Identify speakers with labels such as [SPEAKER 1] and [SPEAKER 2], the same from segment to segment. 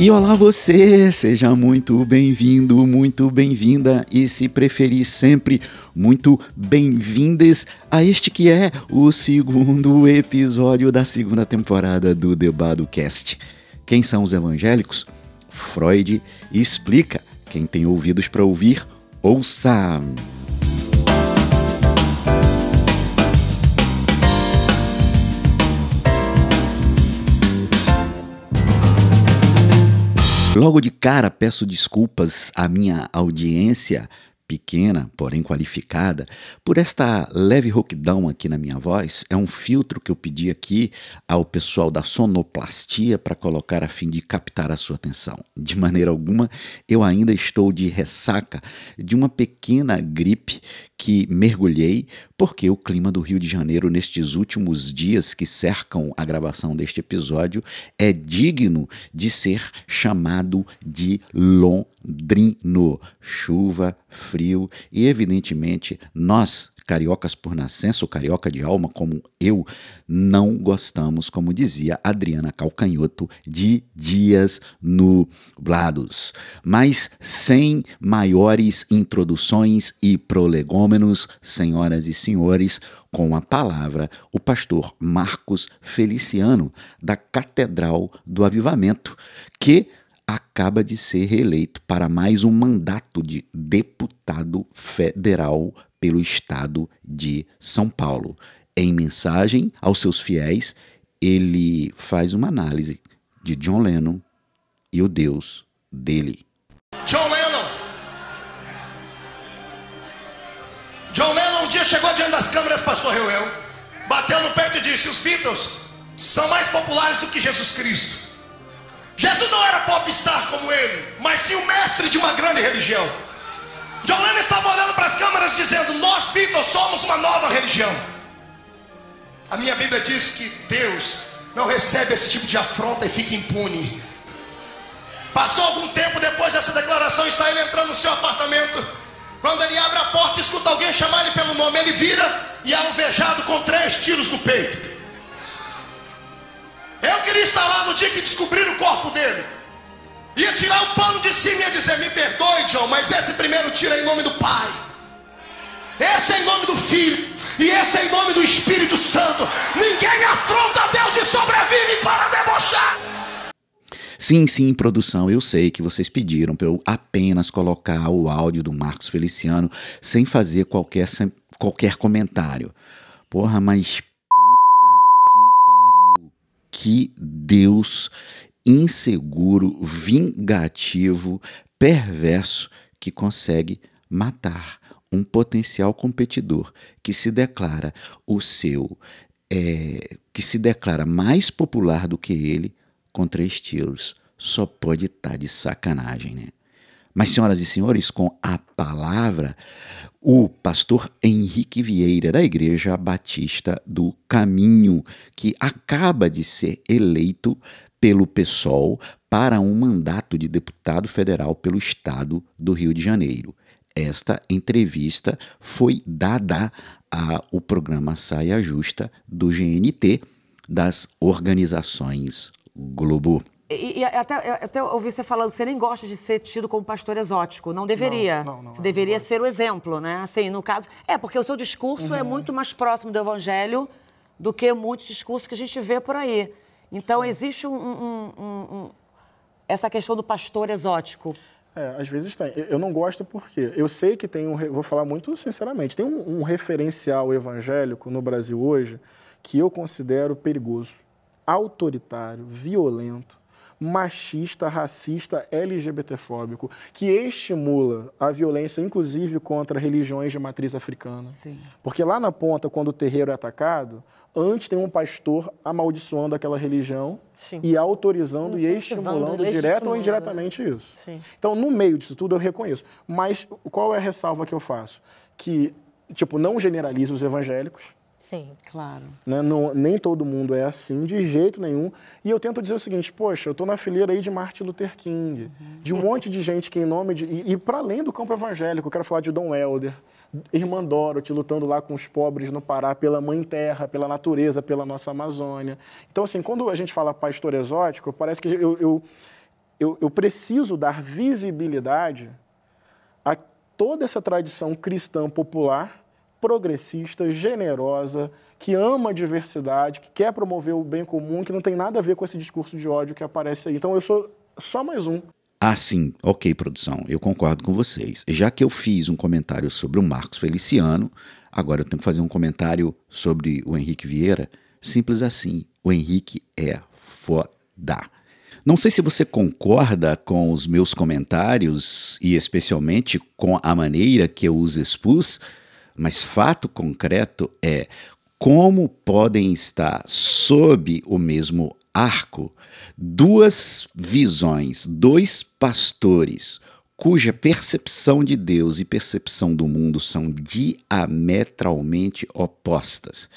[SPEAKER 1] E olá você, seja muito bem-vindo, muito bem-vinda e se preferir sempre, muito bem-vindas a este que é o segundo episódio da segunda temporada do Debado Cast. Quem são os evangélicos? Freud explica. Quem tem ouvidos para ouvir, ouça! Logo de cara, peço desculpas à minha audiência pequena, porém qualificada, por esta leve roquidão aqui na minha voz. É um filtro que eu pedi aqui ao pessoal da sonoplastia para colocar a fim de captar a sua atenção. De maneira alguma, eu ainda estou de ressaca de uma pequena gripe que mergulhei, porque o clima do Rio de Janeiro nestes últimos dias que cercam a gravação deste episódio é digno de ser chamado de londrino. Chuva, frio e, evidentemente, nós cariocas por nascença ou carioca de alma, como eu, não gostamos, como dizia Adriana Calcanhoto, de dias nublados. Mas sem maiores introduções e prolegômenos, senhoras e senhores, com a palavra o pastor Marcos Feliciano, da Catedral do Avivamento, que acaba de ser reeleito para mais um mandato de deputado federal pelo estado de São Paulo. Em mensagem aos seus fiéis, ele faz uma análise de John Lennon e o Deus dele.
[SPEAKER 2] John Lennon. John Lennon um dia chegou diante das câmeras, pastor Reuel, bateu no peito e disse: Os Beatles são mais populares do que Jesus Cristo. Jesus não era popstar como ele, mas sim o mestre de uma grande religião. John Lennon estava olhando para as câmeras dizendo: Nós Beatles somos uma nova religião. A minha Bíblia diz que Deus não recebe esse tipo de afronta e fica impune. Passou algum tempo depois dessa declaração, está ele entrando no seu apartamento. Quando ele abre a porta e escuta alguém chamar ele pelo nome, ele vira e é alvejado com três tiros no peito. Eu queria estar lá no dia que descobriram o corpo dele. Ia tirar o pano de cima e ia dizer: Me perdoe, John, mas esse primeiro tiro é em nome do Pai. Esse é em nome do Filho. E esse é em nome do Espírito Santo. Ninguém afronta Deus e sobrevive para debochar.
[SPEAKER 1] Sim, sim, produção, eu sei que vocês pediram para eu apenas colocar o áudio do Marcos Feliciano sem fazer qualquer, sem, qualquer comentário. Porra, mas que Deus inseguro, vingativo, perverso que consegue matar um potencial competidor que se declara o seu, é, que se declara mais popular do que ele, com três tiros. Só pode estar tá de sacanagem, né? Mas, senhoras e senhores, com a palavra, o pastor Henrique Vieira, da Igreja Batista do Caminho, que acaba de ser eleito pelo PSOL para um mandato de deputado federal pelo estado do Rio de Janeiro. Esta entrevista foi dada ao programa Saia Justa do GNT das organizações Globo.
[SPEAKER 3] E, e até, até ouvi você falando que você nem gosta de ser tido como pastor exótico. Não deveria. Não, não, não, você deveria ser o exemplo, né? Assim, no caso. É, porque o seu discurso é uhum. é muito mais próximo do evangelho do que muitos discursos que a gente vê por aí. Então, Sim. existe um, um, um, essa questão do pastor exótico.
[SPEAKER 4] É, às vezes tem. Eu não gosto porque eu sei que tem um. Vou falar muito sinceramente. Tem um, um referencial evangélico no Brasil hoje que eu considero perigoso, autoritário, violento machista, racista, LGBTfóbico, que estimula a violência, inclusive contra religiões de matriz africana. Sim. Porque lá na ponta, quando o terreiro é atacado, antes tem um pastor amaldiçoando aquela religião Sim. e autorizando e estimulando direto ou indiretamente né? isso. Sim. Então, no meio disso tudo, eu reconheço. Mas qual é a ressalva que eu faço? Que, tipo, não generaliza os evangélicos,
[SPEAKER 3] Sim, claro.
[SPEAKER 4] Né? Não, nem todo mundo é assim, de jeito nenhum. E eu tento dizer o seguinte: poxa, eu estou na fileira aí de Martin Luther King, uhum. de um monte de gente que, em nome de. E, e para além do campo evangélico, eu quero falar de Dom Helder, Irmã Dorothy lutando lá com os pobres no Pará pela mãe terra, pela natureza, pela nossa Amazônia. Então, assim, quando a gente fala pastor exótico, parece que eu, eu eu, eu preciso dar visibilidade a toda essa tradição cristã popular, progressista, generosa, que ama a diversidade, que quer promover o bem comum, que não tem nada a ver com esse discurso de ódio que aparece aí. Então eu sou só mais um.
[SPEAKER 1] Ah, sim, ok, produção, eu concordo com vocês. Já que eu fiz um comentário sobre o Marcos Feliciano, agora eu tenho que fazer um comentário sobre o Henrique Vieira. Simples assim, o Henrique é foda. Não sei se você concorda com os meus comentários e especialmente com a maneira que eu os expus, mas fato concreto é como podem estar sob o mesmo arco duas visões, dois pastores cuja percepção de Deus e percepção do mundo são diametralmente opostas.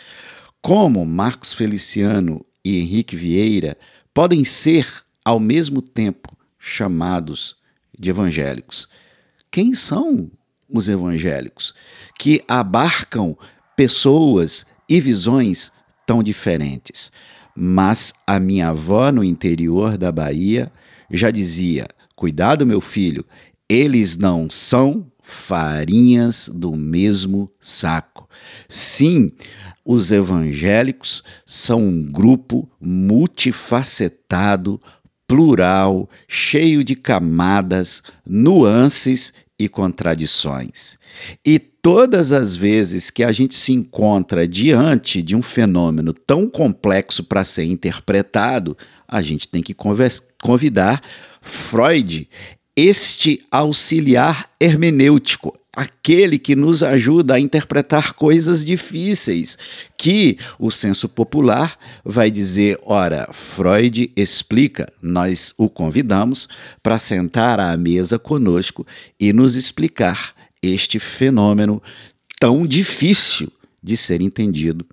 [SPEAKER 1] Como Marcos Feliciano e Henrique Vieira podem ser ao mesmo tempo chamados de evangélicos? Quem são os evangélicos que abarcam pessoas e visões tão diferentes? Mas a minha avó no interior da Bahia já dizia: Cuidado, meu filho, eles não são farinhas do mesmo saco. Sim, os evangélicos são um grupo multifacetado, plural, cheio de camadas, nuances e contradições. E todas as vezes que a gente se encontra diante de um fenômeno tão complexo para ser interpretado, a gente tem que convidar Freud, este auxiliar hermenêutico, aquele que nos ajuda a interpretar coisas difíceis, que o senso popular vai dizer: ora, Freud explica, nós o convidamos para sentar à mesa conosco e nos explicar este fenômeno tão difícil de ser entendido,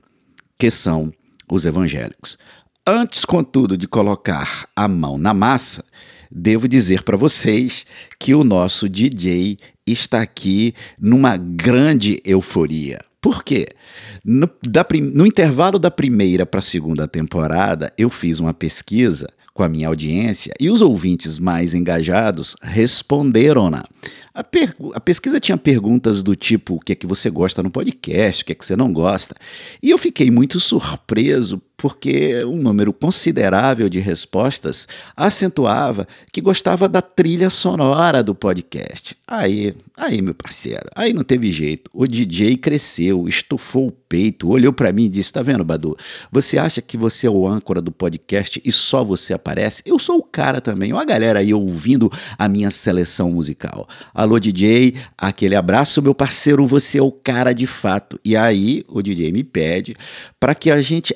[SPEAKER 1] que são os evangélicos. Antes, contudo, de colocar a mão na massa, devo dizer para vocês que o nosso DJ está aqui numa grande euforia. Por quê? No, da, no intervalo da primeira para a segunda temporada, eu fiz uma pesquisa com a minha audiência e os ouvintes mais engajados responderam-na. A, a, pesquisa tinha perguntas do tipo: o que é que você gosta no podcast, o que é que você não gosta. E eu fiquei muito surpreso porque um número considerável de respostas acentuava que gostava da trilha sonora do podcast. Aí, aí, meu parceiro, aí não teve jeito. O DJ cresceu, estufou o peito, olhou para mim e disse: Tá vendo, Badu? Você acha que você é o âncora do podcast e só você aparece? Eu sou o cara também. Olha a galera aí ouvindo a minha seleção musical. Alô, DJ, aquele abraço, meu parceiro, você é o cara de fato. E aí, o DJ me pede para que a gente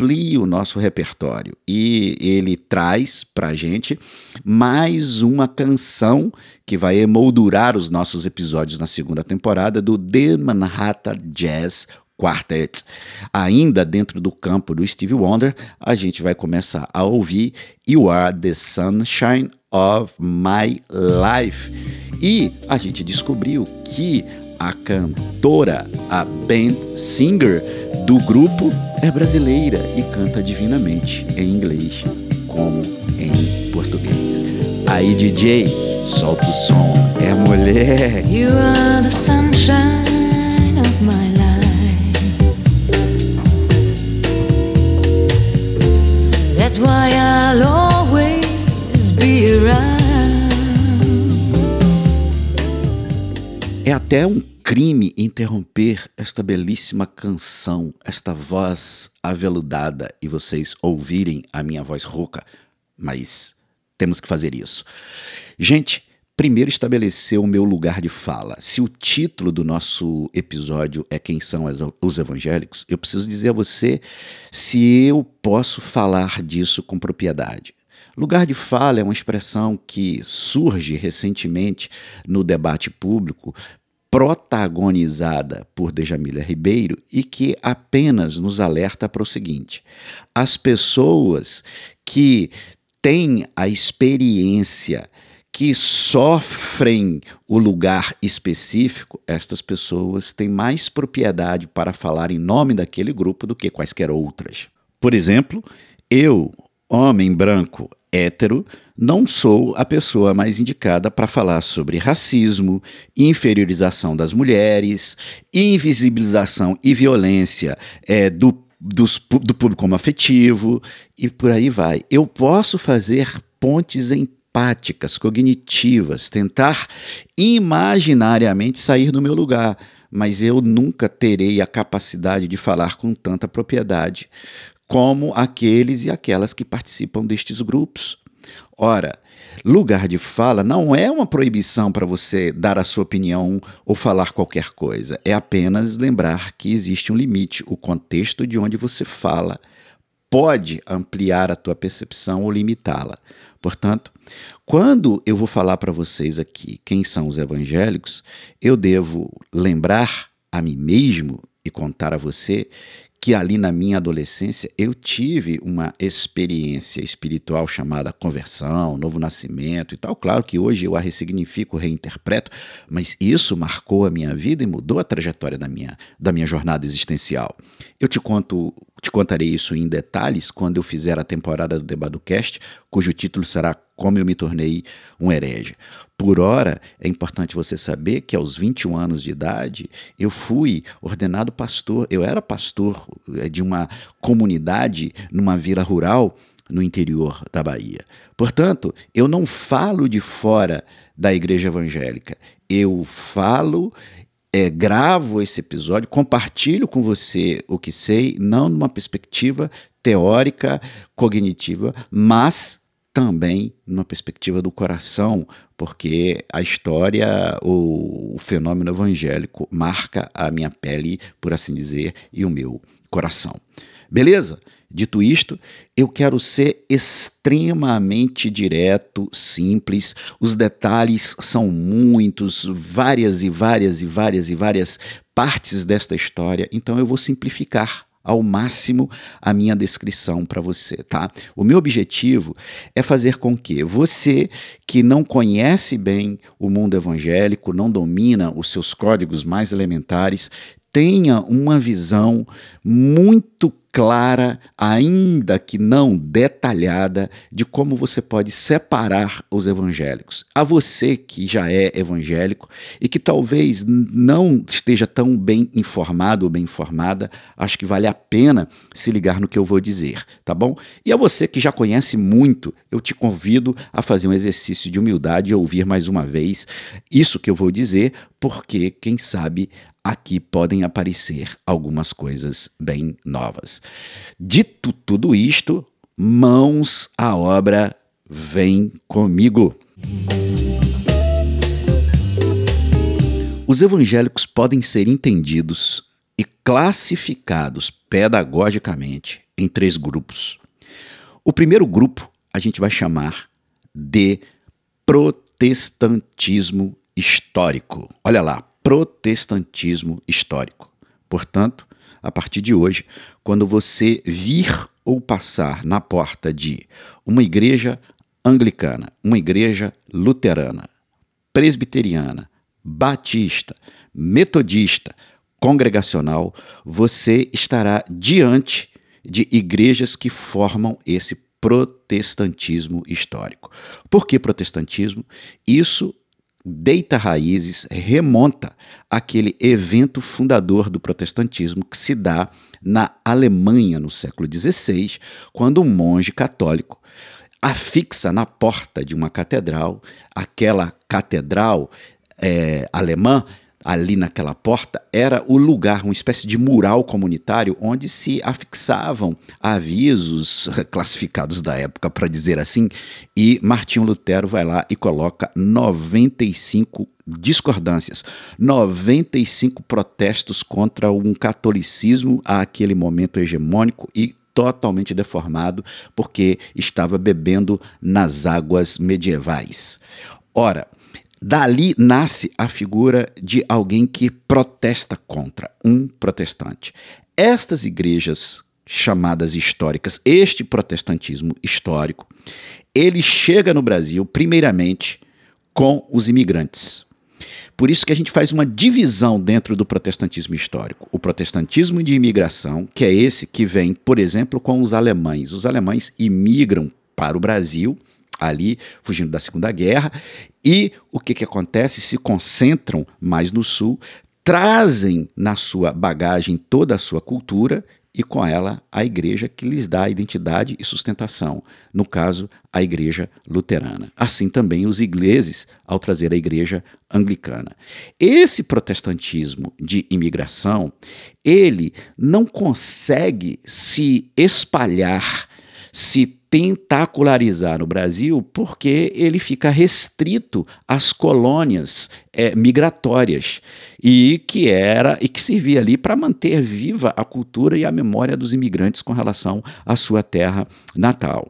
[SPEAKER 1] amplie o nosso repertório. E ele traz para a gente mais uma canção que vai emoldurar os nossos episódios na segunda temporada do The Manhattan Jazz Quartet. Ainda dentro do campo do Stevie Wonder, a gente vai começar a ouvir You Are the Sunshine of My Life. E a gente descobriu que a cantora, a band singer do grupo é brasileira e canta divinamente em inglês como em português. Aí DJ, solta o som, é mulher. You are the sunshine of my life. That's why I'll always be around. É até um crime interromper esta belíssima canção, esta voz aveludada e vocês ouvirem a minha voz rouca, mas temos que fazer isso. Gente, primeiro estabelecer o meu lugar de fala. Se o título do nosso episódio é Quem são os evangélicos, eu preciso dizer a você se eu posso falar disso com propriedade. Lugar de fala é uma expressão que surge recentemente no debate público protagonizada por Dejamília Ribeiro e que apenas nos alerta para o seguinte: as pessoas que têm a experiência que sofrem o lugar específico, estas pessoas têm mais propriedade para falar em nome daquele grupo do que quaisquer outras. Por exemplo, eu, homem branco, hétero, não sou a pessoa mais indicada para falar sobre racismo, inferiorização das mulheres, invisibilização e violência é, do, dos, do público afetivo e por aí vai. Eu posso fazer pontes empáticas, cognitivas, tentar imaginariamente sair do meu lugar, mas eu nunca terei a capacidade de falar com tanta propriedade como aqueles e aquelas que participam destes grupos. Ora, lugar de fala não é uma proibição para você dar a sua opinião ou falar qualquer coisa. É apenas lembrar que existe um limite. O contexto de onde você fala pode ampliar a tua percepção ou limitá-la. Portanto, quando eu vou falar para vocês aqui quem são os evangélicos, eu devo lembrar a mim mesmo e contar a você que ali na minha adolescência eu tive uma experiência espiritual chamada conversão, novo nascimento e tal. Claro que hoje eu a ressignifico, reinterpreto, mas isso marcou a minha vida e mudou a trajetória da minha, da minha jornada existencial. Eu te conto, te contarei isso em detalhes quando eu fizer a temporada do Debadocast, cujo título será Como eu me tornei um herege. Por hora, é importante você saber que aos 21 anos de idade, eu fui ordenado pastor. Eu era pastor eh, de uma comunidade numa vila rural no interior da Bahia. Portanto, eu não falo de fora da igreja evangélica. Eu falo, é, gravo esse episódio, compartilho com você o que sei, não numa perspectiva teórica, cognitiva, mas também numa perspectiva do coração, porque a história, o, o, fenômeno evangélico marca a minha pele, por assim dizer, e o meu coração. Beleza? Dito isto, eu quero ser extremamente direto, simples. Os detalhes são muitos, várias e várias e várias e várias partes desta história, então eu vou simplificar ao máximo a minha descrição para você, tá? O meu objetivo é fazer com que você que não conhece bem o mundo evangélico, não domina os seus códigos mais elementares, tenha uma visão muito clara, ainda que não detalhada, de como você pode separar os evangélicos. A você que já é evangélico e que talvez não esteja tão bem informado ou bem informada, acho que vale a pena se ligar no que eu vou dizer, tá bom? E a você que já conhece muito, eu te convido a fazer um exercício de humildade e ouvir mais uma vez isso que eu vou dizer, porque quem sabe aqui podem aparecer algumas coisas bem novas. Dito tudo isto, mãos à obra, vem comigo. Os evangélicos podem ser entendidos e classificados pedagogicamente em três grupos. O primeiro grupo a gente vai chamar de protestantismo histórico. Olha lá, protestantismo histórico. Portanto, a partir de hoje, quando você vir ou passar na porta de uma igreja anglicana, uma igreja luterana, presbiteriana, batista, metodista, congregacional, você estará diante de igrejas que formam esse protestantismo histórico. Por que protestantismo? Isso deita raízes, remonta aquele evento fundador do protestantismo que se dá na Alemanha no século XVI, quando um monge católico afixa na porta de uma catedral, aquela catedral é, alemã ali naquela porta era o lugar, uma espécie de mural comunitário onde se afixavam avisos classificados da época, para dizer assim, e Martinho Lutero vai lá e coloca 95 discordâncias, 95 protestos contra um catolicismo àquele momento hegemônico e totalmente deformado porque estava bebendo nas águas medievais. Ora, Dali nasce a figura de alguém que protesta contra, um protestante. Estas igrejas chamadas históricas, este protestantismo histórico, ele chega no Brasil primeiramente com os imigrantes. Por isso que a gente faz uma divisão dentro do protestantismo histórico. O protestantismo de imigração, que é esse que vem, por exemplo, com os alemães. Os alemães imigram para o Brasil, ali fugindo da Segunda Guerra, e o que, que acontece? Se concentram mais no sul, trazem na sua bagagem toda a sua cultura e com ela a igreja que lhes dá identidade e sustentação, no caso, a igreja luterana. Assim também os ingleses, ao trazer a igreja anglicana. Esse protestantismo de imigração, ele não consegue se espalhar, se tentacularizar no Brasil porque ele fica restrito às colônias é, migratórias e que era e que servia ali para manter viva a cultura e a memória dos imigrantes com relação à sua terra natal.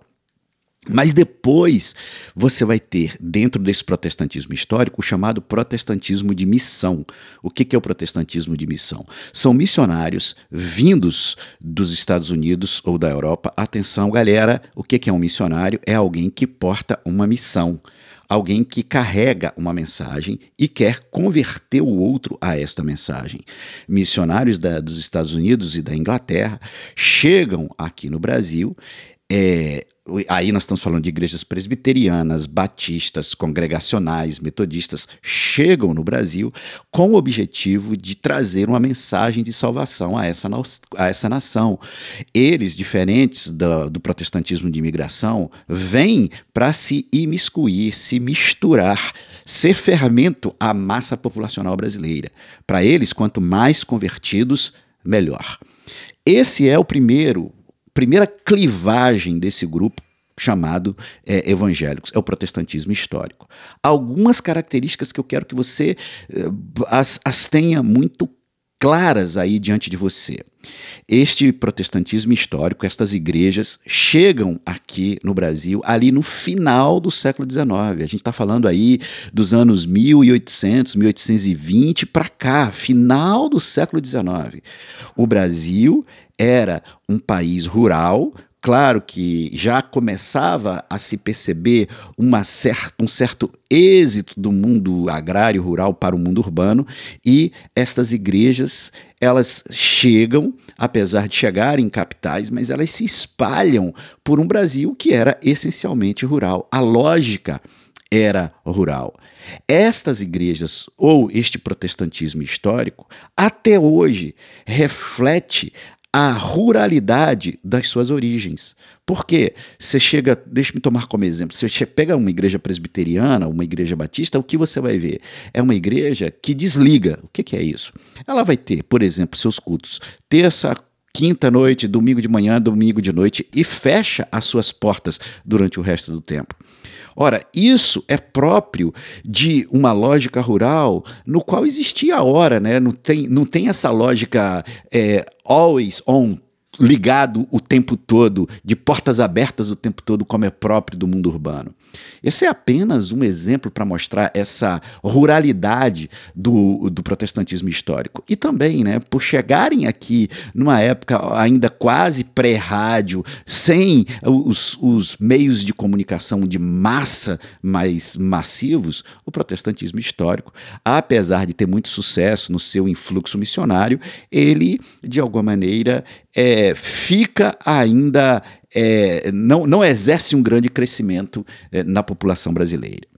[SPEAKER 1] Mas depois você vai ter, dentro desse protestantismo histórico, o chamado protestantismo de missão. O que é o protestantismo de missão? São missionários vindos dos Estados Unidos ou da Europa. Atenção, galera, o que é um missionário? É alguém que porta uma missão alguém que carrega uma mensagem e quer converter o outro a esta mensagem. Missionários da, dos Estados Unidos e da Inglaterra chegam aqui no Brasil. É, aí nós estamos falando de igrejas presbiterianas, batistas, congregacionais, metodistas, chegam no Brasil com o objetivo de trazer uma mensagem de salvação a essa, a essa nação. Eles, diferentes do, do protestantismo de imigração, vêm para se imiscuir, se misturar, ser fermento à massa populacional brasileira. Para eles, quanto mais convertidos, melhor. Esse é o primeiro primeira clivagem desse grupo chamado é, evangélicos, é o protestantismo histórico. Algumas características que eu quero que você é, as, as tenha muito claras aí diante de você. Este protestantismo histórico, estas igrejas chegam aqui no Brasil ali no final do século XIX. A gente está falando aí dos anos 1800, 1820 para cá, final do século XIX. O Brasil era um país rural, claro que já começava a se perceber uma certa, um certo êxito do mundo agrário rural para o mundo urbano e estas igrejas elas chegam, apesar de chegarem em capitais, mas elas se espalham por um Brasil que era essencialmente rural. A lógica era rural. Estas igrejas ou este protestantismo histórico até hoje reflete a ruralidade das suas origens. Porque você chega, deixa-me tomar como exemplo, você pega uma igreja presbiteriana, uma igreja batista, o que você vai ver? É uma igreja que desliga. O que, que é isso? Ela vai ter, por exemplo, seus cultos terça, quinta noite, domingo de manhã, domingo de noite e fecha as suas portas durante o resto do tempo. Ora, isso é próprio de uma lógica rural no qual existia a hora, né? não, tem, não tem essa lógica é, always on, ligado o tempo todo, de portas abertas o tempo todo, como é próprio do mundo urbano. Esse é apenas um exemplo para mostrar essa ruralidade do, do protestantismo histórico. E também, né, por chegarem aqui numa época ainda quase pré-rádio, sem os, os meios de comunicação de massa mais massivos, o protestantismo histórico, apesar de ter muito sucesso no seu influxo missionário, ele, de alguma maneira, é, fica ainda é, não, não exerce um grande crescimento é, na população brasileira.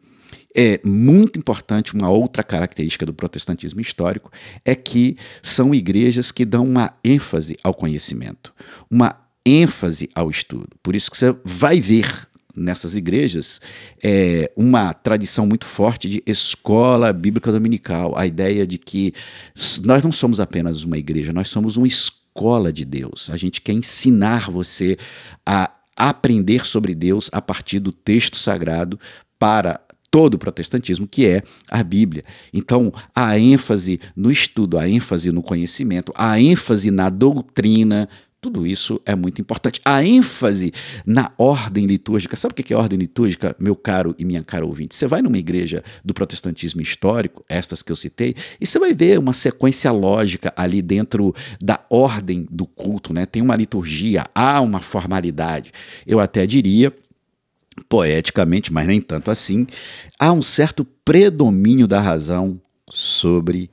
[SPEAKER 1] É muito importante uma outra característica do protestantismo histórico é que são igrejas que dão uma ênfase ao conhecimento, uma ênfase ao estudo. Por isso que você vai ver nessas igrejas é, uma tradição muito forte de escola bíblica dominical, a ideia de que nós não somos apenas uma igreja, nós somos uma escola escola de Deus. A gente quer ensinar você a aprender sobre Deus a partir do texto sagrado para todo o protestantismo, que é a Bíblia. Então, a ênfase no estudo, a ênfase no conhecimento, a ênfase na doutrina, tudo isso é muito importante. A ênfase na ordem litúrgica. Sabe o que é ordem litúrgica, meu caro e minha cara ouvinte? Você vai numa igreja do protestantismo histórico, estas que eu citei, e você vai ver uma sequência lógica ali dentro da ordem do culto, né? Tem uma liturgia, há uma formalidade. Eu até diria poeticamente, mas nem tanto assim, há um certo predomínio da razão sobre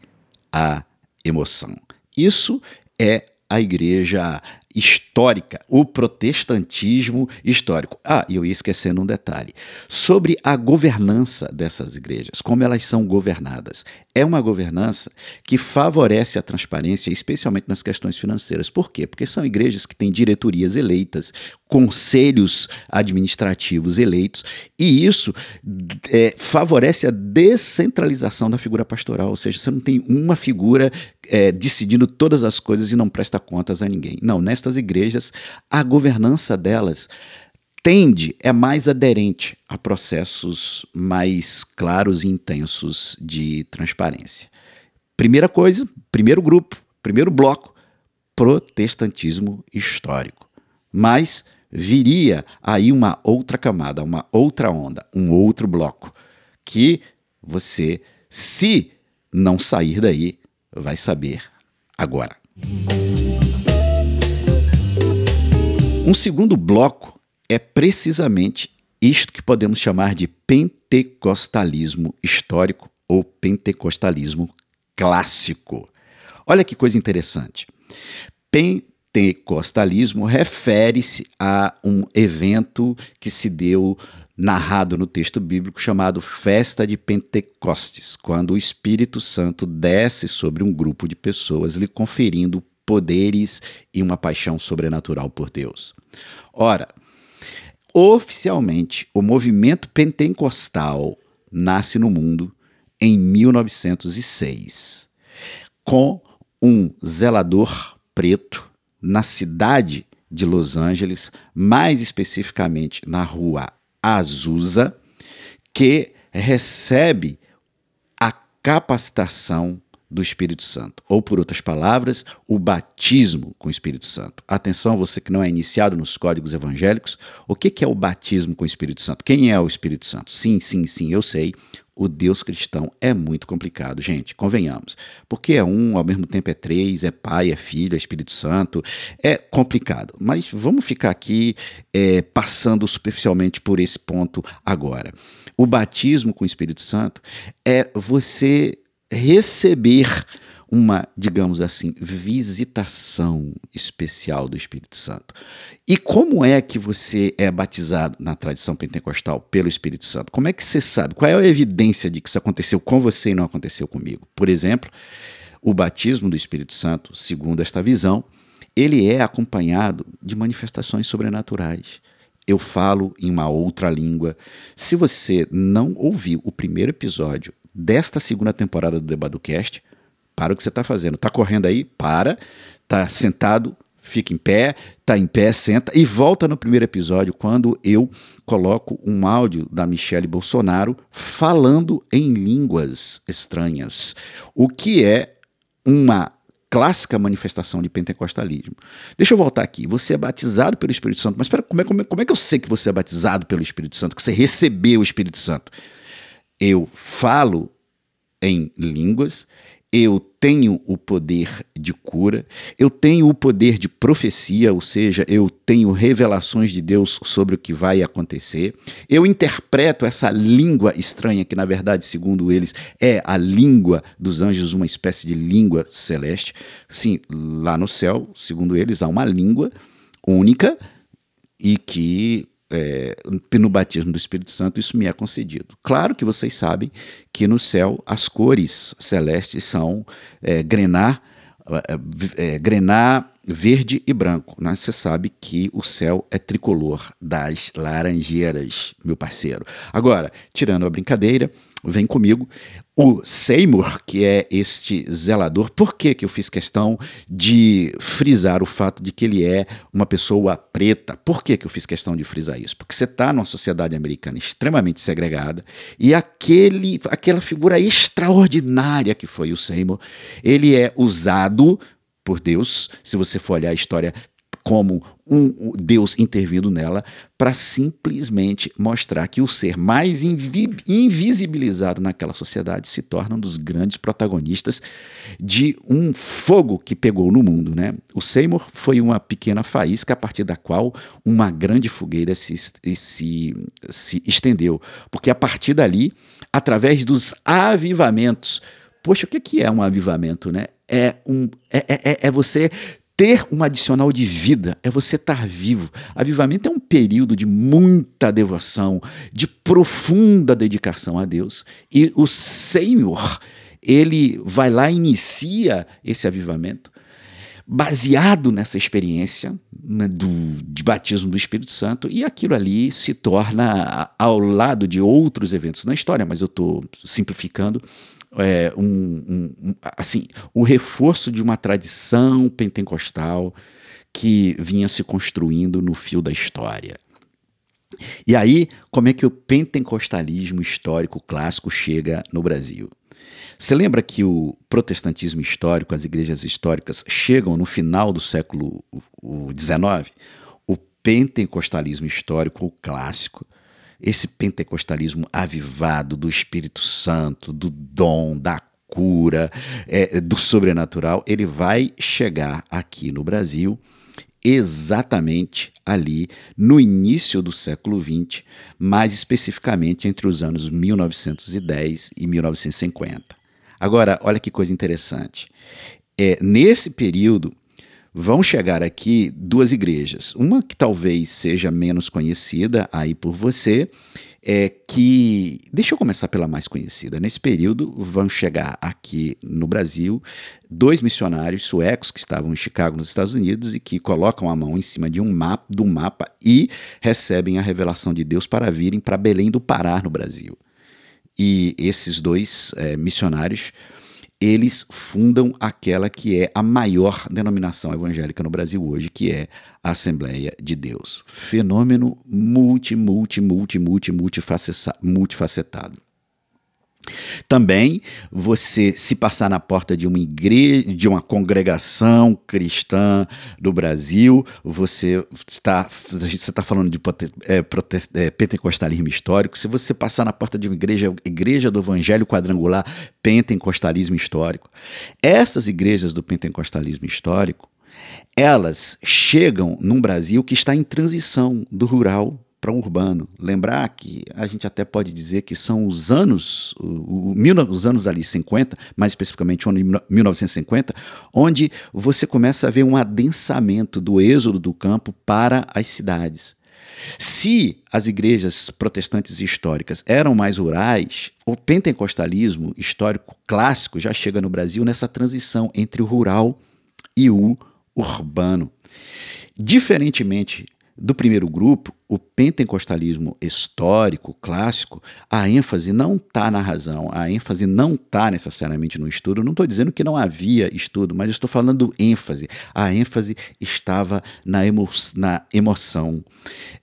[SPEAKER 1] a emoção. Isso é a igreja histórica, o protestantismo histórico. Ah, e eu ia esquecendo um detalhe. Sobre a governança dessas igrejas, como elas são governadas. É uma governança que favorece a transparência, especialmente nas questões financeiras. Por quê? Porque são igrejas que têm diretorias eleitas, conselhos administrativos eleitos, e isso é, favorece a descentralização da figura pastoral, ou seja, você não tem uma figura é, decidindo todas as coisas e não presta contas a ninguém. Não, nestas igrejas, a governança delas tende, é mais aderente a processos mais claros e intensos de transparência. Primeira coisa, primeiro grupo, primeiro bloco, protestantismo histórico. Mas viria aí uma outra camada, uma outra onda, um outro bloco, que você, se não sair daí, vai saber agora. Um segundo bloco é precisamente isto que podemos chamar de pentecostalismo histórico ou pentecostalismo clássico. Olha que coisa interessante. Pentecostalismo refere-se a um evento que se deu narrado no texto bíblico chamado Festa de Pentecostes, quando o Espírito Santo desce sobre um grupo de pessoas, lhe conferindo poderes e uma paixão sobrenatural por Deus. Ora, oficialmente, o movimento pentecostal nasce no mundo em 1906, com um zelador preto na cidade de Los Angeles, mais especificamente na rua Azusa, que recebe a capacitação do Espírito Santo. Ou, por outras palavras, o batismo com o Espírito Santo. Atenção, você que não é iniciado nos códigos evangélicos, o que é o batismo com o Espírito Santo? Quem é o Espírito Santo? Sim, sim, sim, eu sei. O Deus cristão é muito complicado, gente, convenhamos. Porque é um, ao mesmo tempo é três, é Pai, é Filho, é Espírito Santo. É complicado. Mas vamos ficar aqui é, passando superficialmente por esse ponto agora. O batismo com o Espírito Santo é você receber uma, digamos assim, visitação especial do Espírito Santo. E como é que você é batizado na tradição pentecostal pelo Espírito Santo? Como é que você sabe? Qual é a evidência de que isso aconteceu com você e não aconteceu comigo? Por exemplo, o batismo do Espírito Santo, segundo esta visão, ele é acompanhado de manifestações sobrenaturais. Eu falo em uma outra língua. Se você não ouviu o primeiro episódio desta segunda temporada do DebadoCast, para o que você está fazendo. Está correndo aí? Para. Está sentado? Fica em pé. Está em pé? Senta. E volta no primeiro episódio, quando eu coloco um áudio da Michelle Bolsonaro falando em línguas estranhas. O que é uma clássica manifestação de pentecostalismo. Deixa eu voltar aqui. Você é batizado pelo Espírito Santo, mas espera, como é, como, é, como é que eu sei que você é batizado pelo Espírito Santo, que você recebeu o Espírito Santo? Eu falo em línguas, eu tenho o poder de cura, eu tenho o poder de profecia, ou seja, eu tenho revelações de Deus sobre o que vai acontecer, eu interpreto essa língua estranha, que na verdade, segundo eles, é a língua dos anjos, uma espécie de língua celeste. Sim, lá no céu, segundo eles, há uma língua única e que é, no batismo do Espírito Santo, isso me é concedido. Claro que vocês sabem que no céu as cores celestes são é, grená, é, é grená verde e branco. Né? Você sabe que o céu é tricolor das laranjeiras, meu parceiro. Agora, tirando a brincadeira, vem comigo. O Seymour, que é este zelador, por que, que eu fiz questão de frisar o fato de que ele é uma pessoa preta? Por que, que eu fiz questão de frisar isso? Porque você está numa sociedade americana extremamente segregada e aquele, aquela figura extraordinária que foi o Seymour, ele é usado por Deus, se você for olhar a história como um Deus intervindo nela para simplesmente mostrar que o ser mais invi invisibilizado naquela sociedade se torna um dos grandes protagonistas de um fogo que pegou no mundo. Né? O Seymour foi uma pequena faísca a partir da qual uma grande fogueira se, se, se estendeu, porque a partir dali, através dos avivamentos, Poxa, o que é um avivamento, né? É, um, é, é, é, é você ter um adicional de vida, é você estar vivo. Avivamento é um período de muita devoção, de profunda dedicação a Deus. E o Senhor, ele vai lá e inicia esse avivamento baseado nessa experiência né, do, de batismo do Espírito Santo, e aquilo ali se torna, ao lado de outros eventos na história, mas eu estou simplificando, é, um, um, assim, o reforço de uma tradição pentecostal que vinha se construindo no fio da história. E aí, como é que o pentecostalismo histórico clássico chega no Brasil? Você lembra que o protestantismo histórico, as igrejas históricas, chegam no final do século XIX? O pentecostalismo histórico, o clássico, esse pentecostalismo avivado do Espírito Santo, do dom, da cura, é, do sobrenatural, ele vai chegar aqui no Brasil exatamente ali no início do século XX, mais especificamente entre os anos 1910 e 1950. Agora, olha que coisa interessante. É, nesse período, vão chegar aqui duas igrejas. Uma que talvez seja menos conhecida aí por você, é que. Deixa eu começar pela mais conhecida. Nesse período, vão chegar aqui no Brasil dois missionários suecos que estavam em Chicago, nos Estados Unidos, e que colocam a mão em cima de um mapa, do mapa e recebem a revelação de Deus para virem para Belém do Pará, no Brasil. E esses dois é, missionários eles fundam aquela que é a maior denominação evangélica no Brasil hoje, que é a Assembleia de Deus. Fenômeno multi, multi, multi, multi, multifacetado. Também você se passar na porta de uma igreja, de uma congregação cristã do Brasil, você está você está falando de é, é, pentecostalismo histórico. Se você passar na porta de uma igreja, igreja do Evangelho quadrangular, pentecostalismo histórico. Essas igrejas do pentecostalismo histórico, elas chegam num Brasil que está em transição do rural para o urbano. Lembrar que a gente até pode dizer que são os anos, o, o, os anos ali 50, mais especificamente o ano 1950, onde você começa a ver um adensamento do êxodo do campo para as cidades. Se as igrejas protestantes históricas eram mais rurais, o pentecostalismo histórico clássico já chega no Brasil nessa transição entre o rural e o urbano. Diferentemente do primeiro grupo, o pentecostalismo histórico, clássico, a ênfase não está na razão, a ênfase não está necessariamente no estudo. Não estou dizendo que não havia estudo, mas estou falando ênfase. A ênfase estava na, emo na emoção,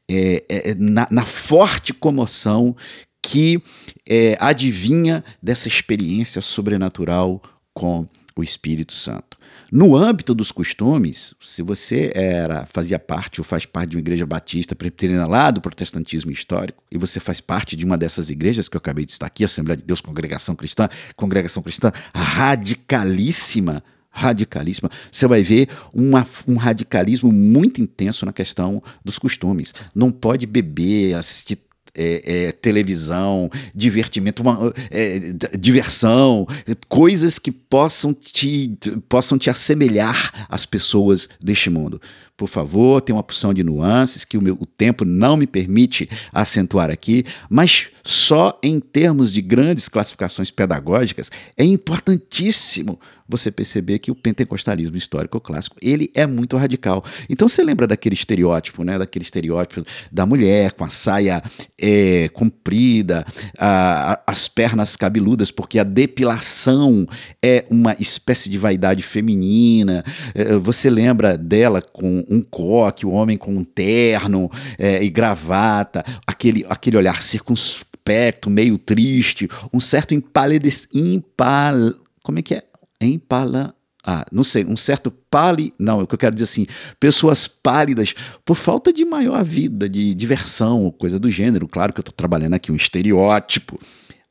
[SPEAKER 1] é, é, na, na, forte comoção que é, adivinha dessa experiência sobrenatural com o Espírito Santo. No âmbito dos costumes, se você era fazia parte ou faz parte de uma igreja batista presbiteriana lá do protestantismo histórico, e você faz parte de uma dessas igrejas que eu acabei de estar aqui, Assembleia de Deus, Congregação Cristã, Congregação Cristã radicalíssima, radicalíssima, você vai ver uma, um radicalismo muito intenso na questão dos costumes. Não pode beber, assistir é, é, televisão, divertimento, uma, é, diversão, coisas que possam te, possam te assemelhar às pessoas deste mundo. Por favor, tem uma opção de nuances que o, meu, o tempo não me permite acentuar aqui, mas só em termos de grandes classificações pedagógicas é importantíssimo você perceber que o pentecostalismo histórico clássico ele é muito radical. Então você lembra daquele estereótipo, né? Daquele estereótipo da mulher com a saia é, comprida, a, a, as pernas cabeludas, porque a depilação é uma espécie de vaidade feminina. É, você lembra dela com um coque, o homem com um terno é, e gravata, aquele, aquele olhar circunspecto, meio triste, um certo empalidec... Impal... Como é que é? Empala... Ah, não sei, um certo pali... Não, é o que eu quero dizer assim, pessoas pálidas por falta de maior vida, de diversão, coisa do gênero. Claro que eu estou trabalhando aqui um estereótipo,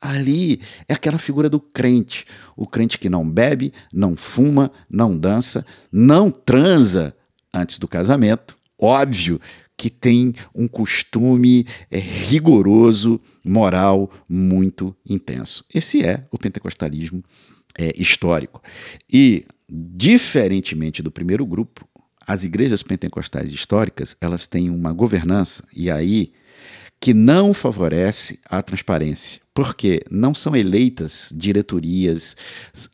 [SPEAKER 1] Ali é aquela figura do crente, o crente que não bebe, não fuma, não dança, não transa antes do casamento. Óbvio que tem um costume é, rigoroso, moral muito intenso. Esse é o pentecostalismo é, histórico. E, diferentemente do primeiro grupo, as igrejas pentecostais históricas, elas têm uma governança, e aí, que não favorece a transparência, porque não são eleitas diretorias,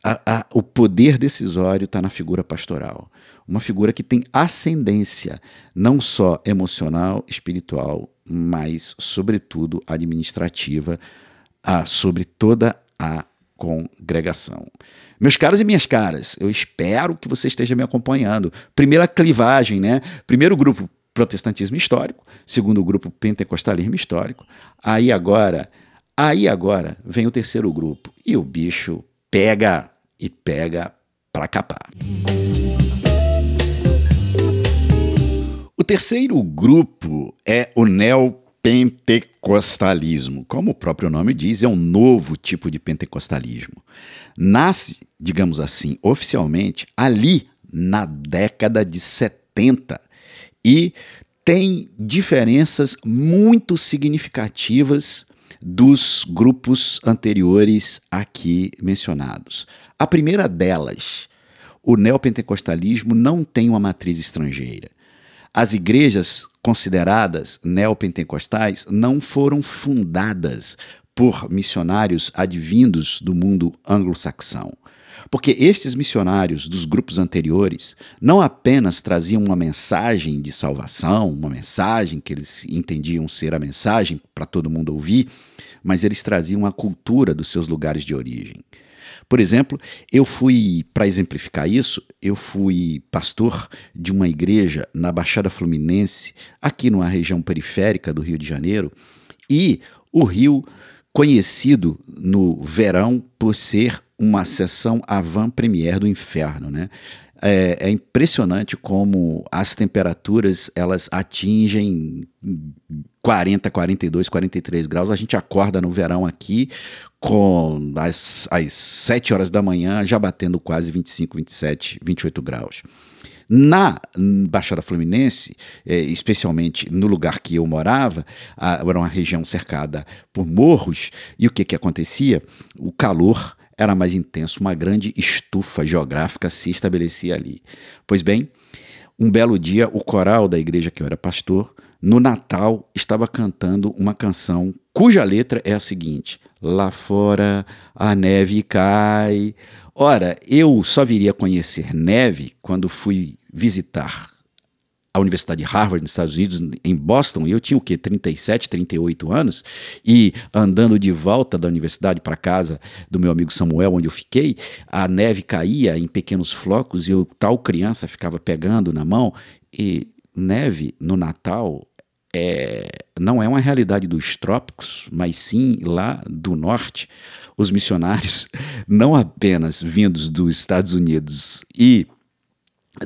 [SPEAKER 1] a, a, o poder decisório está na figura pastoral. Uma figura que tem ascendência, não só emocional, espiritual, mas, sobretudo, administrativa, a, sobre toda a congregação. Meus caros e minhas caras, eu espero que você esteja me acompanhando. Primeira clivagem, né? Primeiro grupo, protestantismo histórico. Segundo grupo, pentecostalismo histórico. Aí agora, aí agora vem o terceiro grupo. E o bicho pega e pega para capar. O terceiro grupo é o neo pentecostalismo. Como o próprio nome diz, é um novo tipo de pentecostalismo. Nasce, digamos assim, oficialmente ali na década de 70 e tem diferenças muito significativas dos grupos anteriores aqui mencionados. A primeira delas, o neopentecostalismo não tem uma matriz estrangeira. As igrejas consideradas neopentecostais não foram fundadas por missionários advindos do mundo anglo-saxão. Porque estes missionários dos grupos anteriores não apenas traziam uma mensagem de salvação, uma mensagem que eles entendiam ser a mensagem para todo mundo ouvir, mas eles traziam a cultura dos seus lugares de origem. Por exemplo, eu fui, para exemplificar isso, eu fui pastor de uma igreja na Baixada Fluminense, aqui numa região periférica do Rio de Janeiro, e o Rio conhecido no verão por ser uma sessão avant première do inferno, né? É, é, impressionante como as temperaturas elas atingem 40, 42, 43 graus. A gente acorda no verão aqui com as, as 7 horas da manhã já batendo quase 25, 27, 28 graus. Na Baixada Fluminense, é, especialmente no lugar que eu morava, era uma região cercada por morros, e o que, que acontecia? O calor era mais intenso, uma grande estufa geográfica se estabelecia ali. Pois bem, um belo dia, o coral da igreja que eu era pastor, no Natal, estava cantando uma canção cuja letra é a seguinte: Lá fora a neve cai. Ora, eu só viria a conhecer neve quando fui visitar a Universidade de Harvard, nos Estados Unidos, em Boston, e eu tinha o quê? 37, 38 anos, e andando de volta da universidade para casa do meu amigo Samuel, onde eu fiquei, a neve caía em pequenos flocos e eu, tal criança, ficava pegando na mão. E neve no Natal é, não é uma realidade dos trópicos, mas sim lá do norte. Os missionários, não apenas vindos dos Estados Unidos e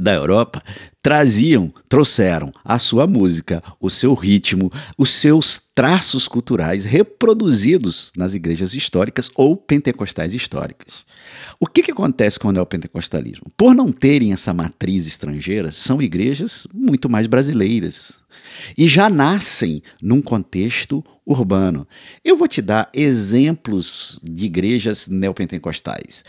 [SPEAKER 1] da Europa traziam, trouxeram a sua música, o seu ritmo, os seus traços culturais reproduzidos nas igrejas históricas ou pentecostais históricas. O que, que acontece com o neopentecostalismo? Por não terem essa matriz estrangeira, são igrejas muito mais brasileiras e já nascem num contexto urbano. Eu vou te dar exemplos de igrejas neopentecostais.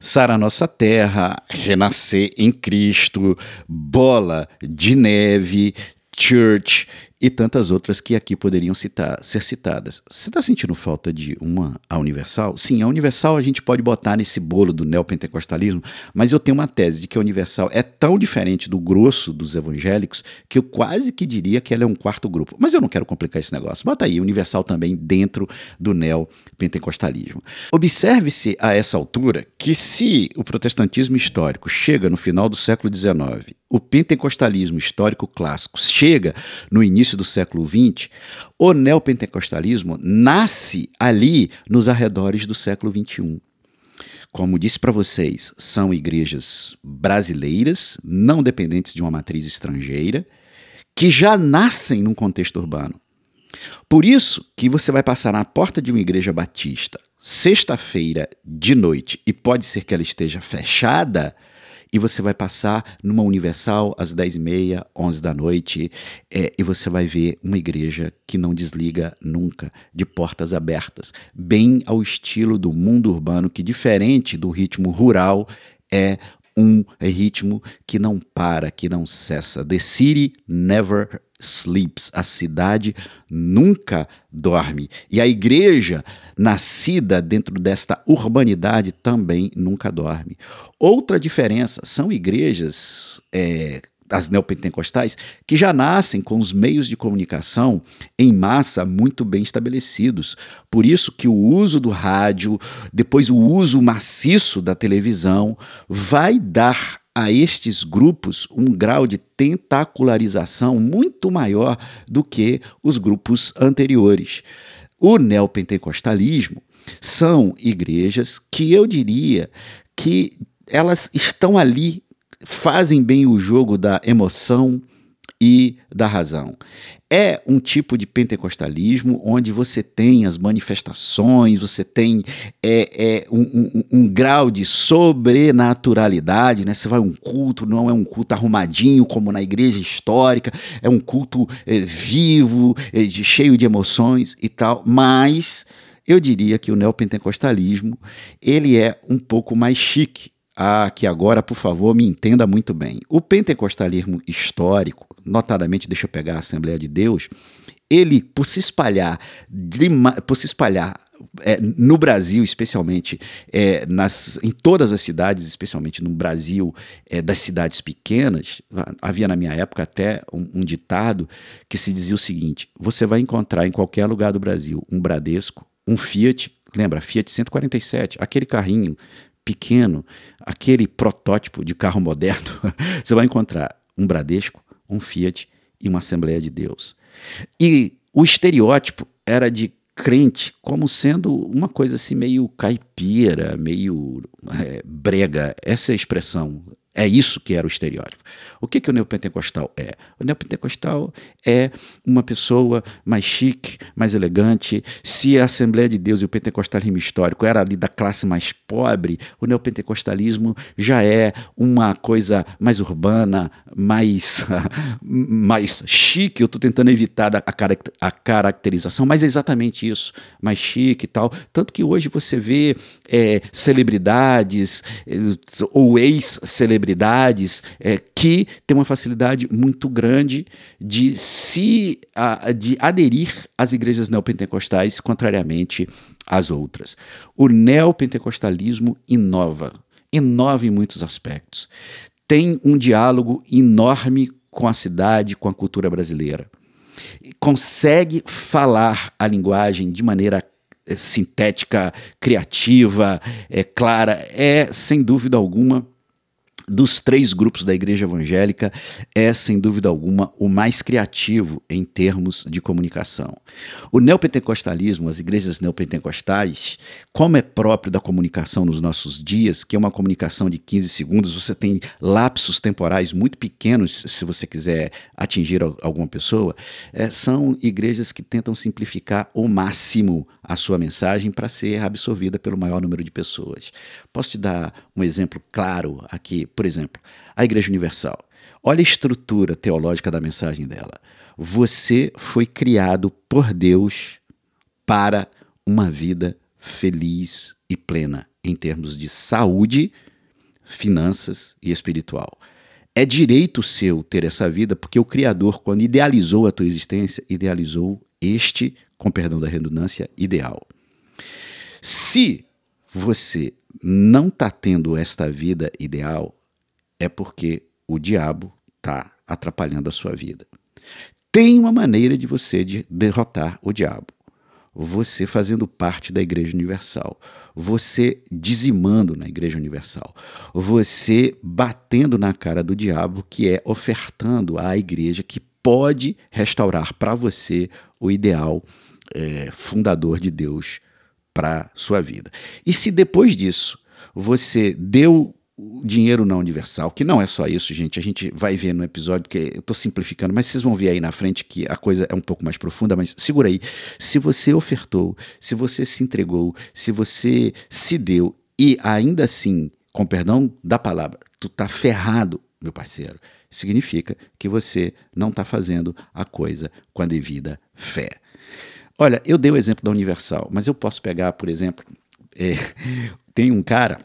[SPEAKER 1] Sara Nossa Terra, Renascer em Cristo, Bola de Neve, Church e tantas outras que aqui poderiam citar, ser citadas. Você está sentindo falta de uma a Universal? Sim, a Universal a gente pode botar nesse bolo do neopentecostalismo, mas eu tenho uma tese de que a Universal é tão diferente do grosso dos evangélicos que eu quase que diria que ela é um quarto grupo. Mas eu não quero complicar esse negócio. Bota aí, Universal também dentro do neopentecostalismo. Observe-se a essa altura que se o protestantismo histórico chega no final do século XIX, o pentecostalismo histórico clássico chega no início início do século XX, o neopentecostalismo nasce ali nos arredores do século XXI. Como disse para vocês, são igrejas brasileiras, não dependentes de uma matriz estrangeira, que já nascem num contexto urbano. Por isso que você vai passar na porta de uma igreja batista sexta-feira de noite e pode ser que ela esteja fechada e você vai passar numa Universal às 10h30, 11 da noite, é, e você vai ver uma igreja que não desliga nunca, de portas abertas, bem ao estilo do mundo urbano, que diferente do ritmo rural, é um ritmo que não para, que não cessa. The city never sleeps. A cidade nunca dorme. E a igreja, nascida dentro desta urbanidade, também nunca dorme. Outra diferença são igrejas é, as neopentecostais, que já nascem com os meios de comunicação em massa muito bem estabelecidos. Por isso que o uso do rádio, depois o uso maciço da televisão, vai dar a estes grupos um grau de tentacularização muito maior do que os grupos anteriores. O neopentecostalismo são igrejas que eu diria que elas estão ali fazem bem o jogo da emoção e da razão. É um tipo de pentecostalismo onde você tem as manifestações, você tem é, é um, um, um, grau de sobrenaturalidade, né? Você vai a um culto, não é um culto arrumadinho como na igreja histórica, é um culto é, vivo, é, cheio de emoções e tal, mas eu diria que o neopentecostalismo ele é um pouco mais chique ah, que agora, por favor, me entenda muito bem. O pentecostalismo histórico, notadamente, deixa eu pegar a Assembleia de Deus, ele, por se espalhar, por se espalhar é, no Brasil, especialmente, é, nas, em todas as cidades, especialmente no Brasil, é, das cidades pequenas, havia na minha época até um, um, ditado que se dizia o seguinte: você vai encontrar em qualquer lugar do Brasil um Bradesco, um Fiat, lembra, Fiat 147, aquele carrinho pequeno, aquele protótipo de carro moderno, você vai encontrar um Bradesco, um Fiat e uma Assembleia de Deus. E o estereótipo era de crente como sendo uma coisa assim meio caipira, meio é, brega. Essa é a expressão é isso que era o estereótipo. O que, que o neopentecostal é? O neopentecostal é uma pessoa mais chique, mais elegante. Se a Assembleia de Deus e o pentecostalismo histórico era ali da classe mais pobre, o neopentecostalismo já é uma coisa mais urbana, mais, mais chique. Eu estou tentando evitar a, a caracterização, mas é exatamente isso, mais chique e tal. Tanto que hoje você vê é, celebridades é, ou ex-celebridades celebridades é, que têm uma facilidade muito grande de se a, de aderir às igrejas neopentecostais, contrariamente às outras. O neopentecostalismo inova, inova em muitos aspectos. Tem um diálogo enorme com a cidade, com a cultura brasileira. Consegue falar a linguagem de maneira é, sintética, criativa, é clara, é sem dúvida alguma dos três grupos da igreja evangélica, é, sem dúvida alguma, o mais criativo em termos de comunicação. O neopentecostalismo, as igrejas neopentecostais, como é próprio da comunicação nos nossos dias, que é uma comunicação de 15 segundos, você tem lapsos temporais muito pequenos, se você quiser atingir alguma pessoa, é, são igrejas que tentam simplificar ao máximo a sua mensagem para ser absorvida pelo maior número de pessoas. Posso te dar um exemplo claro aqui? Por exemplo, a Igreja Universal. Olha a estrutura teológica da mensagem dela. Você foi criado por Deus para uma vida feliz e plena em termos de saúde, finanças e espiritual. É direito seu ter essa vida, porque o Criador, quando idealizou a tua existência, idealizou este com perdão da redundância, ideal. Se você não está tendo esta vida ideal, é porque o diabo está atrapalhando a sua vida. Tem uma maneira de você de derrotar o diabo. Você fazendo parte da Igreja Universal, você dizimando na Igreja Universal, você batendo na cara do diabo, que é ofertando à igreja que pode restaurar para você o ideal é, fundador de Deus para sua vida. E se depois disso você deu dinheiro na Universal, que não é só isso, gente, a gente vai ver no episódio, porque eu estou simplificando, mas vocês vão ver aí na frente que a coisa é um pouco mais profunda, mas segura aí. Se você ofertou, se você se entregou, se você se deu e ainda assim, com perdão da palavra, tu tá ferrado, meu parceiro, significa que você não está fazendo a coisa com a devida fé. Olha, eu dei o exemplo da Universal, mas eu posso pegar, por exemplo, é, tem um cara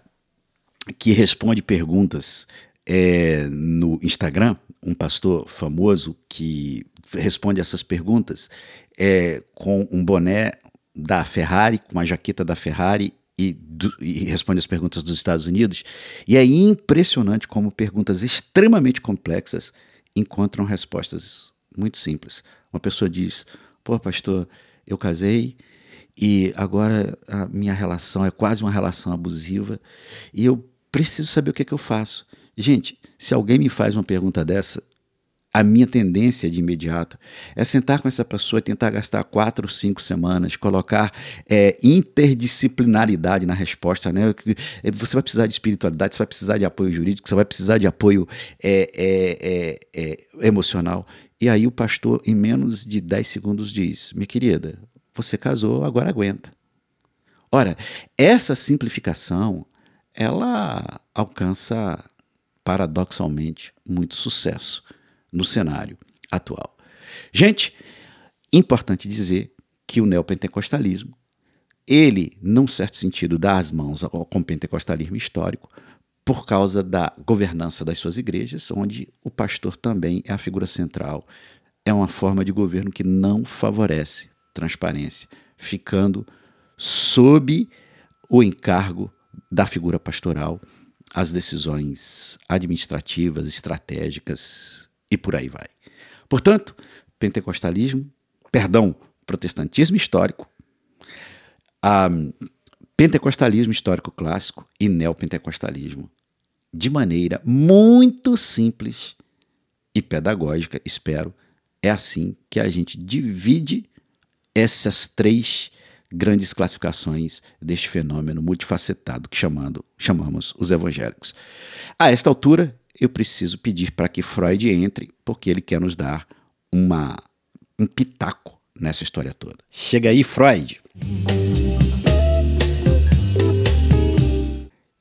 [SPEAKER 1] que responde perguntas é, no Instagram, um pastor famoso que responde essas perguntas é, com um boné da Ferrari, com uma jaqueta da Ferrari e, do, e, responde as perguntas dos Estados Unidos. E é impressionante como perguntas extremamente complexas encontram respostas muito simples. Uma pessoa diz: Pô, pastor, eu casei e agora a minha relação é quase uma relação abusiva e eu preciso saber o que, é que eu faço. Gente, se alguém me faz uma pergunta dessa, a minha tendência de imediato é sentar com essa pessoa e tentar gastar quatro, cinco semanas, colocar é, interdisciplinaridade na resposta. Né? Você vai precisar de espiritualidade, você vai precisar de apoio jurídico, você vai precisar de apoio é, é, é, é emocional. E aí o pastor, em menos de 10 segundos, diz: Minha querida, você casou, agora aguenta. Ora, essa simplificação, ela alcança paradoxalmente muito sucesso no cenário atual. Gente, importante dizer que o neopentecostalismo, ele, num certo sentido, dá as mãos com o pentecostalismo histórico por causa da governança das suas igrejas, onde o pastor também é a figura central. É uma forma de governo que não favorece transparência, ficando sob o encargo da figura pastoral as decisões administrativas, estratégicas e por aí vai. Portanto, pentecostalismo, perdão, protestantismo histórico, pentecostalismo histórico clássico e neopentecostalismo, de maneira muito simples e pedagógica, espero, é assim que a gente divide essas três grandes classificações deste fenômeno multifacetado que chamando, chamamos os evangélicos. A esta altura, eu preciso pedir para que Freud entre, porque ele quer nos dar uma, um pitaco nessa história toda. Chega aí, Freud!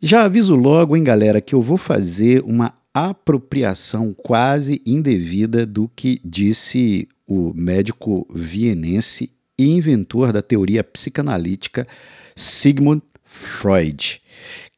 [SPEAKER 1] Já aviso logo, hein, galera, que eu vou fazer uma apropriação quase indevida do que disse o médico vienense e inventor da teoria psicanalítica Sigmund Freud,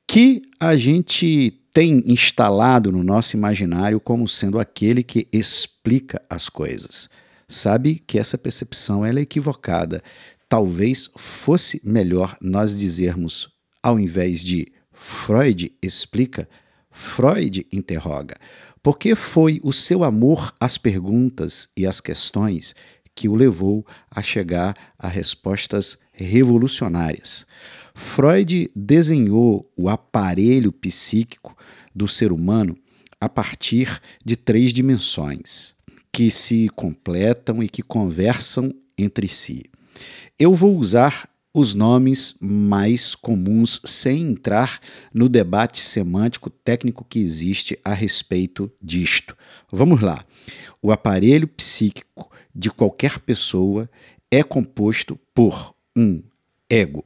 [SPEAKER 1] que a gente tem instalado no nosso imaginário como sendo aquele que explica as coisas. Sabe que essa percepção é equivocada. Talvez fosse melhor nós dizermos, ao invés de Freud explica, Freud interroga. Porque foi o seu amor às perguntas e às questões que o levou a chegar a respostas revolucionárias. Freud desenhou o aparelho psíquico do ser humano a partir de três dimensões que se completam e que conversam entre si. Eu vou usar os nomes mais comuns sem entrar no debate semântico técnico que existe a respeito disto. Vamos lá. O aparelho psíquico de qualquer pessoa é composto por um ego,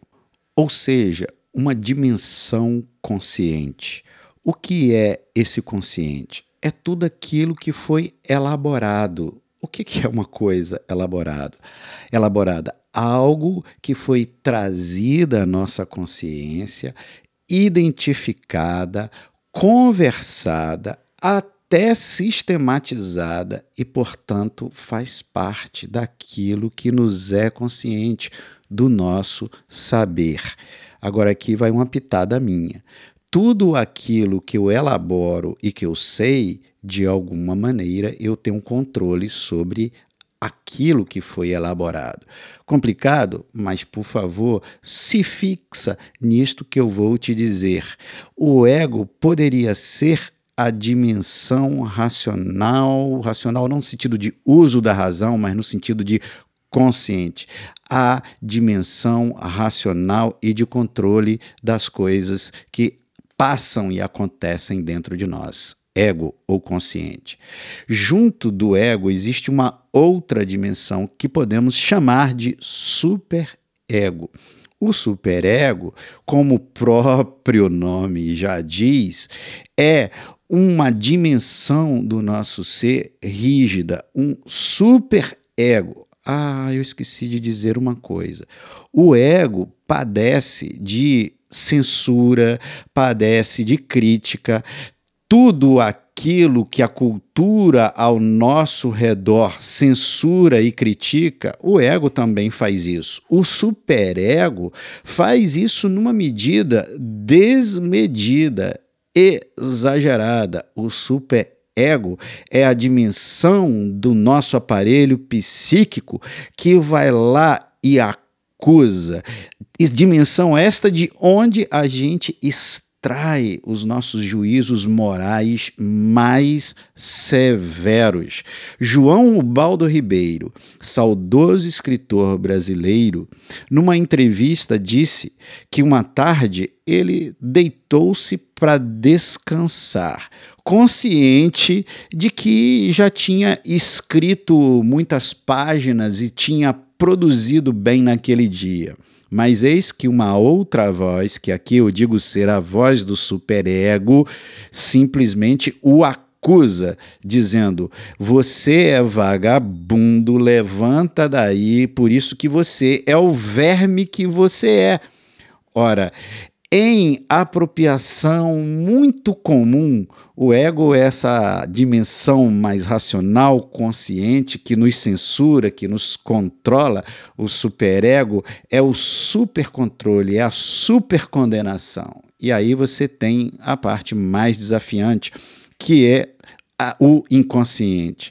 [SPEAKER 1] ou seja, uma dimensão consciente. O que é esse consciente? É tudo aquilo que foi elaborado. O que é uma coisa elaborada? Elaborada algo que foi trazida à nossa consciência, identificada, conversada, até até sistematizada e, portanto, faz parte daquilo que nos é consciente, do nosso saber. Agora, aqui vai uma pitada minha. Tudo aquilo que eu elaboro e que eu sei, de alguma maneira, eu tenho controle sobre aquilo que foi elaborado. Complicado, mas por favor, se fixa nisto que eu vou te dizer. O ego poderia ser a dimensão racional, racional não no sentido de uso da razão, mas no sentido de consciente, a dimensão racional e de controle das coisas que passam e acontecem dentro de nós, ego ou consciente. Junto do ego existe uma outra dimensão que podemos chamar de superego. O superego, como o próprio nome já diz, é uma dimensão do nosso ser rígida, um super ego. Ah, eu esqueci de dizer uma coisa. O ego padece de censura, padece de crítica. Tudo aquilo que a cultura ao nosso redor censura e critica, o ego também faz isso. O superego faz isso numa medida desmedida, exagerada. O super ego é a dimensão do nosso aparelho psíquico que vai lá e acusa. Dimensão esta de onde a gente está trai os nossos juízos morais mais severos. João Baldo Ribeiro, saudoso escritor brasileiro, numa entrevista disse que uma tarde ele deitou-se para descansar, consciente de que já tinha escrito muitas páginas e tinha produzido bem naquele dia. Mas eis que uma outra voz, que aqui eu digo ser a voz do superego, simplesmente o acusa, dizendo: Você é vagabundo, levanta daí, por isso que você é o verme que você é. Ora, em apropriação muito comum, o ego é essa dimensão mais racional, consciente, que nos censura, que nos controla. O superego é o supercontrole, é a supercondenação. E aí você tem a parte mais desafiante, que é a, o inconsciente.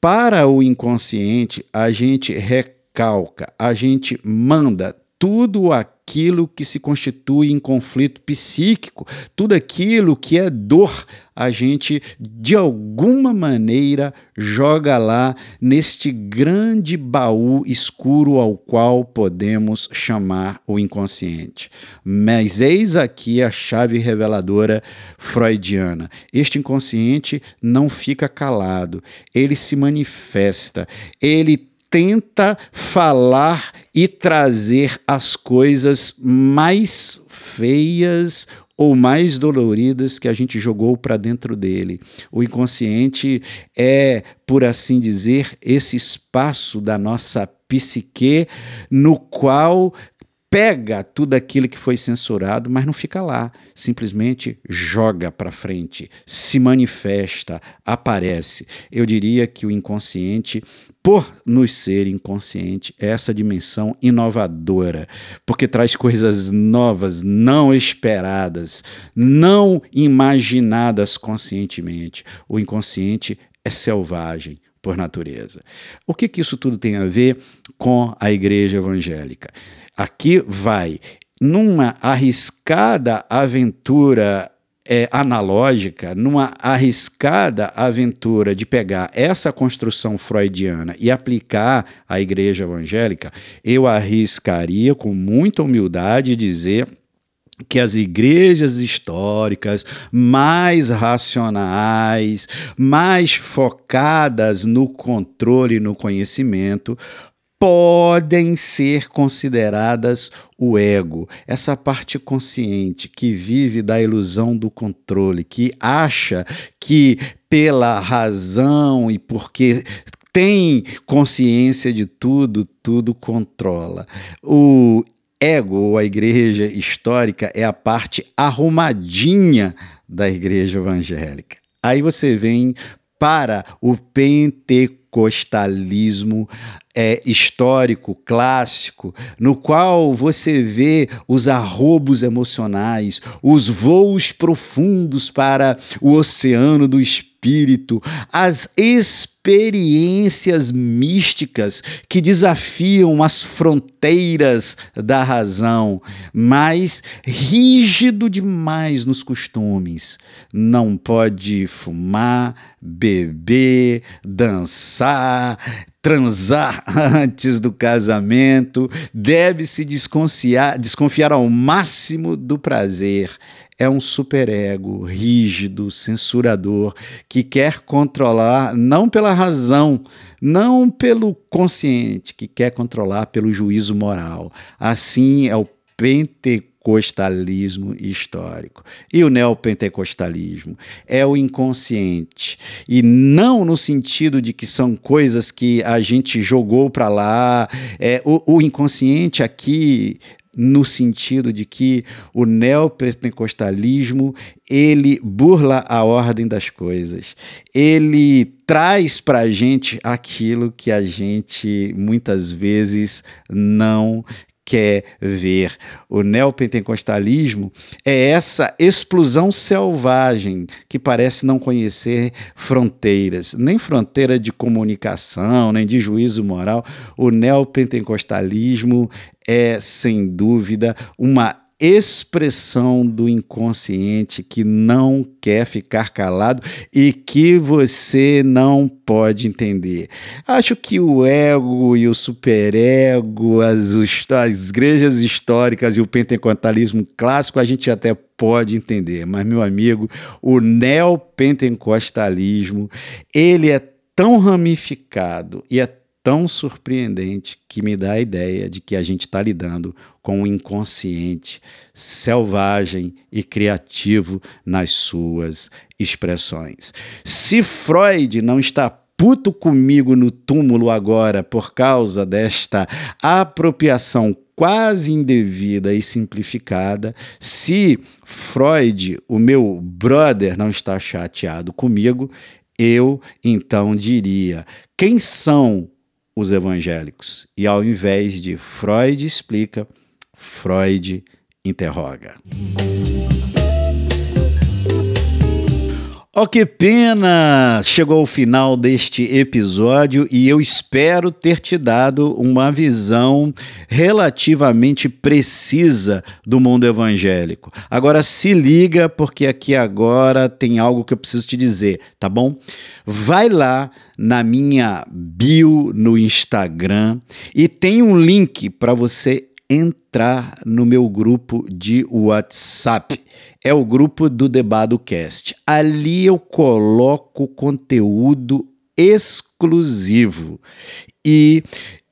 [SPEAKER 1] Para o inconsciente, a gente recalca, a gente manda tudo aquilo que se constitui em conflito psíquico, tudo aquilo que é dor, a gente de alguma maneira joga lá neste grande baú escuro ao qual podemos chamar o inconsciente. Mas eis aqui a chave reveladora freudiana. Este inconsciente não fica calado, ele se manifesta, ele tenta falar e trazer as coisas mais feias ou mais doloridas que a gente jogou para dentro dele. O inconsciente é, por assim dizer, esse espaço da nossa psique no qual pega tudo aquilo que foi censurado, mas não fica lá, simplesmente joga para frente, se manifesta, aparece. Eu diria que o inconsciente, por nos ser inconsciente, é essa dimensão inovadora, porque traz coisas novas, não esperadas, não imaginadas conscientemente. O inconsciente é selvagem por natureza. O que, que isso tudo tem a ver com a igreja evangélica? Aqui vai. Numa arriscada aventura é, analógica, numa arriscada aventura de pegar essa construção freudiana e aplicar à igreja evangélica, eu arriscaria com muita humildade dizer que as igrejas históricas mais racionais, mais focadas no controle e no conhecimento, podem ser consideradas o ego, essa parte consciente que vive da ilusão do controle, que acha que pela razão e porque tem consciência de tudo, tudo controla. O ego, ou a igreja histórica, é a parte arrumadinha da igreja evangélica. Aí você vem para o pentecostalismo é, histórico, clássico, no qual você vê os arrobos emocionais, os voos profundos para o oceano do espírito, as experiências místicas que desafiam as fronteiras da razão, mas rígido demais nos costumes. Não pode fumar, beber, dançar, transar antes do casamento, deve-se desconfiar, desconfiar ao máximo do prazer. É um superego rígido, censurador, que quer controlar não pela razão, não pelo consciente, que quer controlar pelo juízo moral. Assim é o pentecostal pentecostalismo histórico. E o neopentecostalismo é o inconsciente. E não no sentido de que são coisas que a gente jogou para lá. É, o, o inconsciente aqui no sentido de que o neopentecostalismo ele burla a ordem das coisas. Ele traz para a gente aquilo que a gente muitas vezes não quer ver. O neopentecostalismo é essa explosão selvagem que parece não conhecer fronteiras, nem fronteira de comunicação, nem de juízo moral. O neopentecostalismo é, sem dúvida, uma expressão do inconsciente que não quer ficar calado e que você não pode entender. Acho que o ego e o superego, as, as igrejas históricas e o pentecostalismo clássico a gente até pode entender, mas meu amigo, o neopentecostalismo, ele é tão ramificado e é tão surpreendente que me dá a ideia de que a gente está lidando com o inconsciente, selvagem e criativo nas suas expressões. Se Freud não está puto comigo no túmulo agora por causa desta apropriação quase indevida e simplificada, se Freud, o meu brother, não está chateado comigo, eu então diria: quem são os evangélicos. E ao invés de Freud explica, Freud interroga. Oh, que pena! Chegou o final deste episódio e eu espero ter te dado uma visão relativamente precisa do mundo evangélico. Agora se liga, porque aqui agora tem algo que eu preciso te dizer, tá bom? Vai lá na minha bio no Instagram e tem um link para você entrar no meu grupo de WhatsApp. É o grupo do Debado Cast. Ali eu coloco conteúdo exclusivo e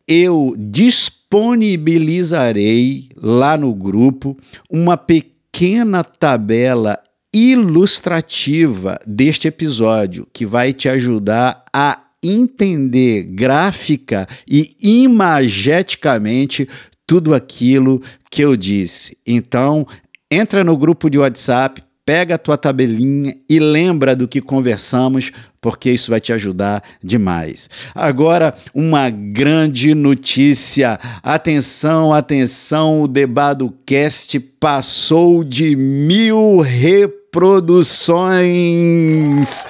[SPEAKER 1] eu disponibilizarei lá no grupo uma pequena tabela ilustrativa deste episódio que vai te ajudar a entender gráfica e imageticamente tudo aquilo que eu disse. Então, entra no grupo de WhatsApp, pega a tua tabelinha e lembra do que conversamos, porque isso vai te ajudar demais. Agora, uma grande notícia. Atenção, atenção, o Debado Cast passou de mil reproduções.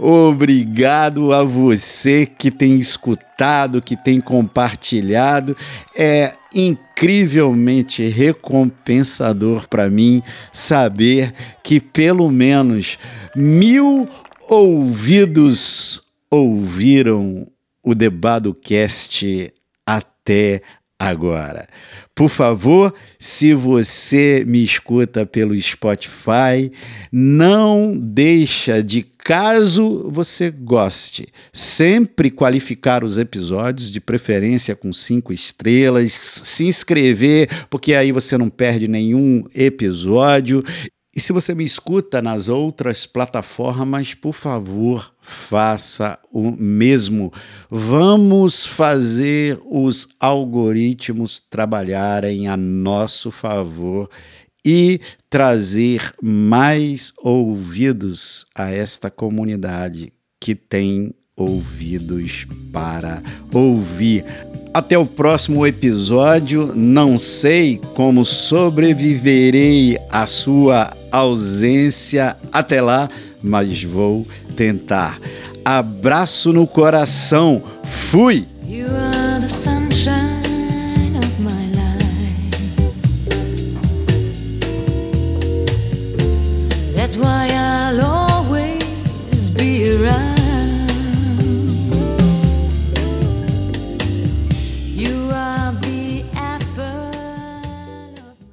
[SPEAKER 1] Obrigado a você que tem escutado, que tem compartilhado. É incrivelmente recompensador para mim saber que pelo menos mil ouvidos ouviram o Debado Cast até agora. Por favor, se você me escuta pelo Spotify, não deixa de caso você goste, sempre qualificar os episódios, de preferência com cinco estrelas, se inscrever, porque aí você não perde nenhum episódio. E se você me escuta nas outras plataformas, por favor, faça o mesmo. Vamos fazer os algoritmos trabalharem a nosso favor e trazer mais ouvidos a esta comunidade que tem ouvidos para ouvir. Até o próximo episódio. Não sei como sobreviverei à sua ausência até lá, mas vou tentar. Abraço no coração. Fui!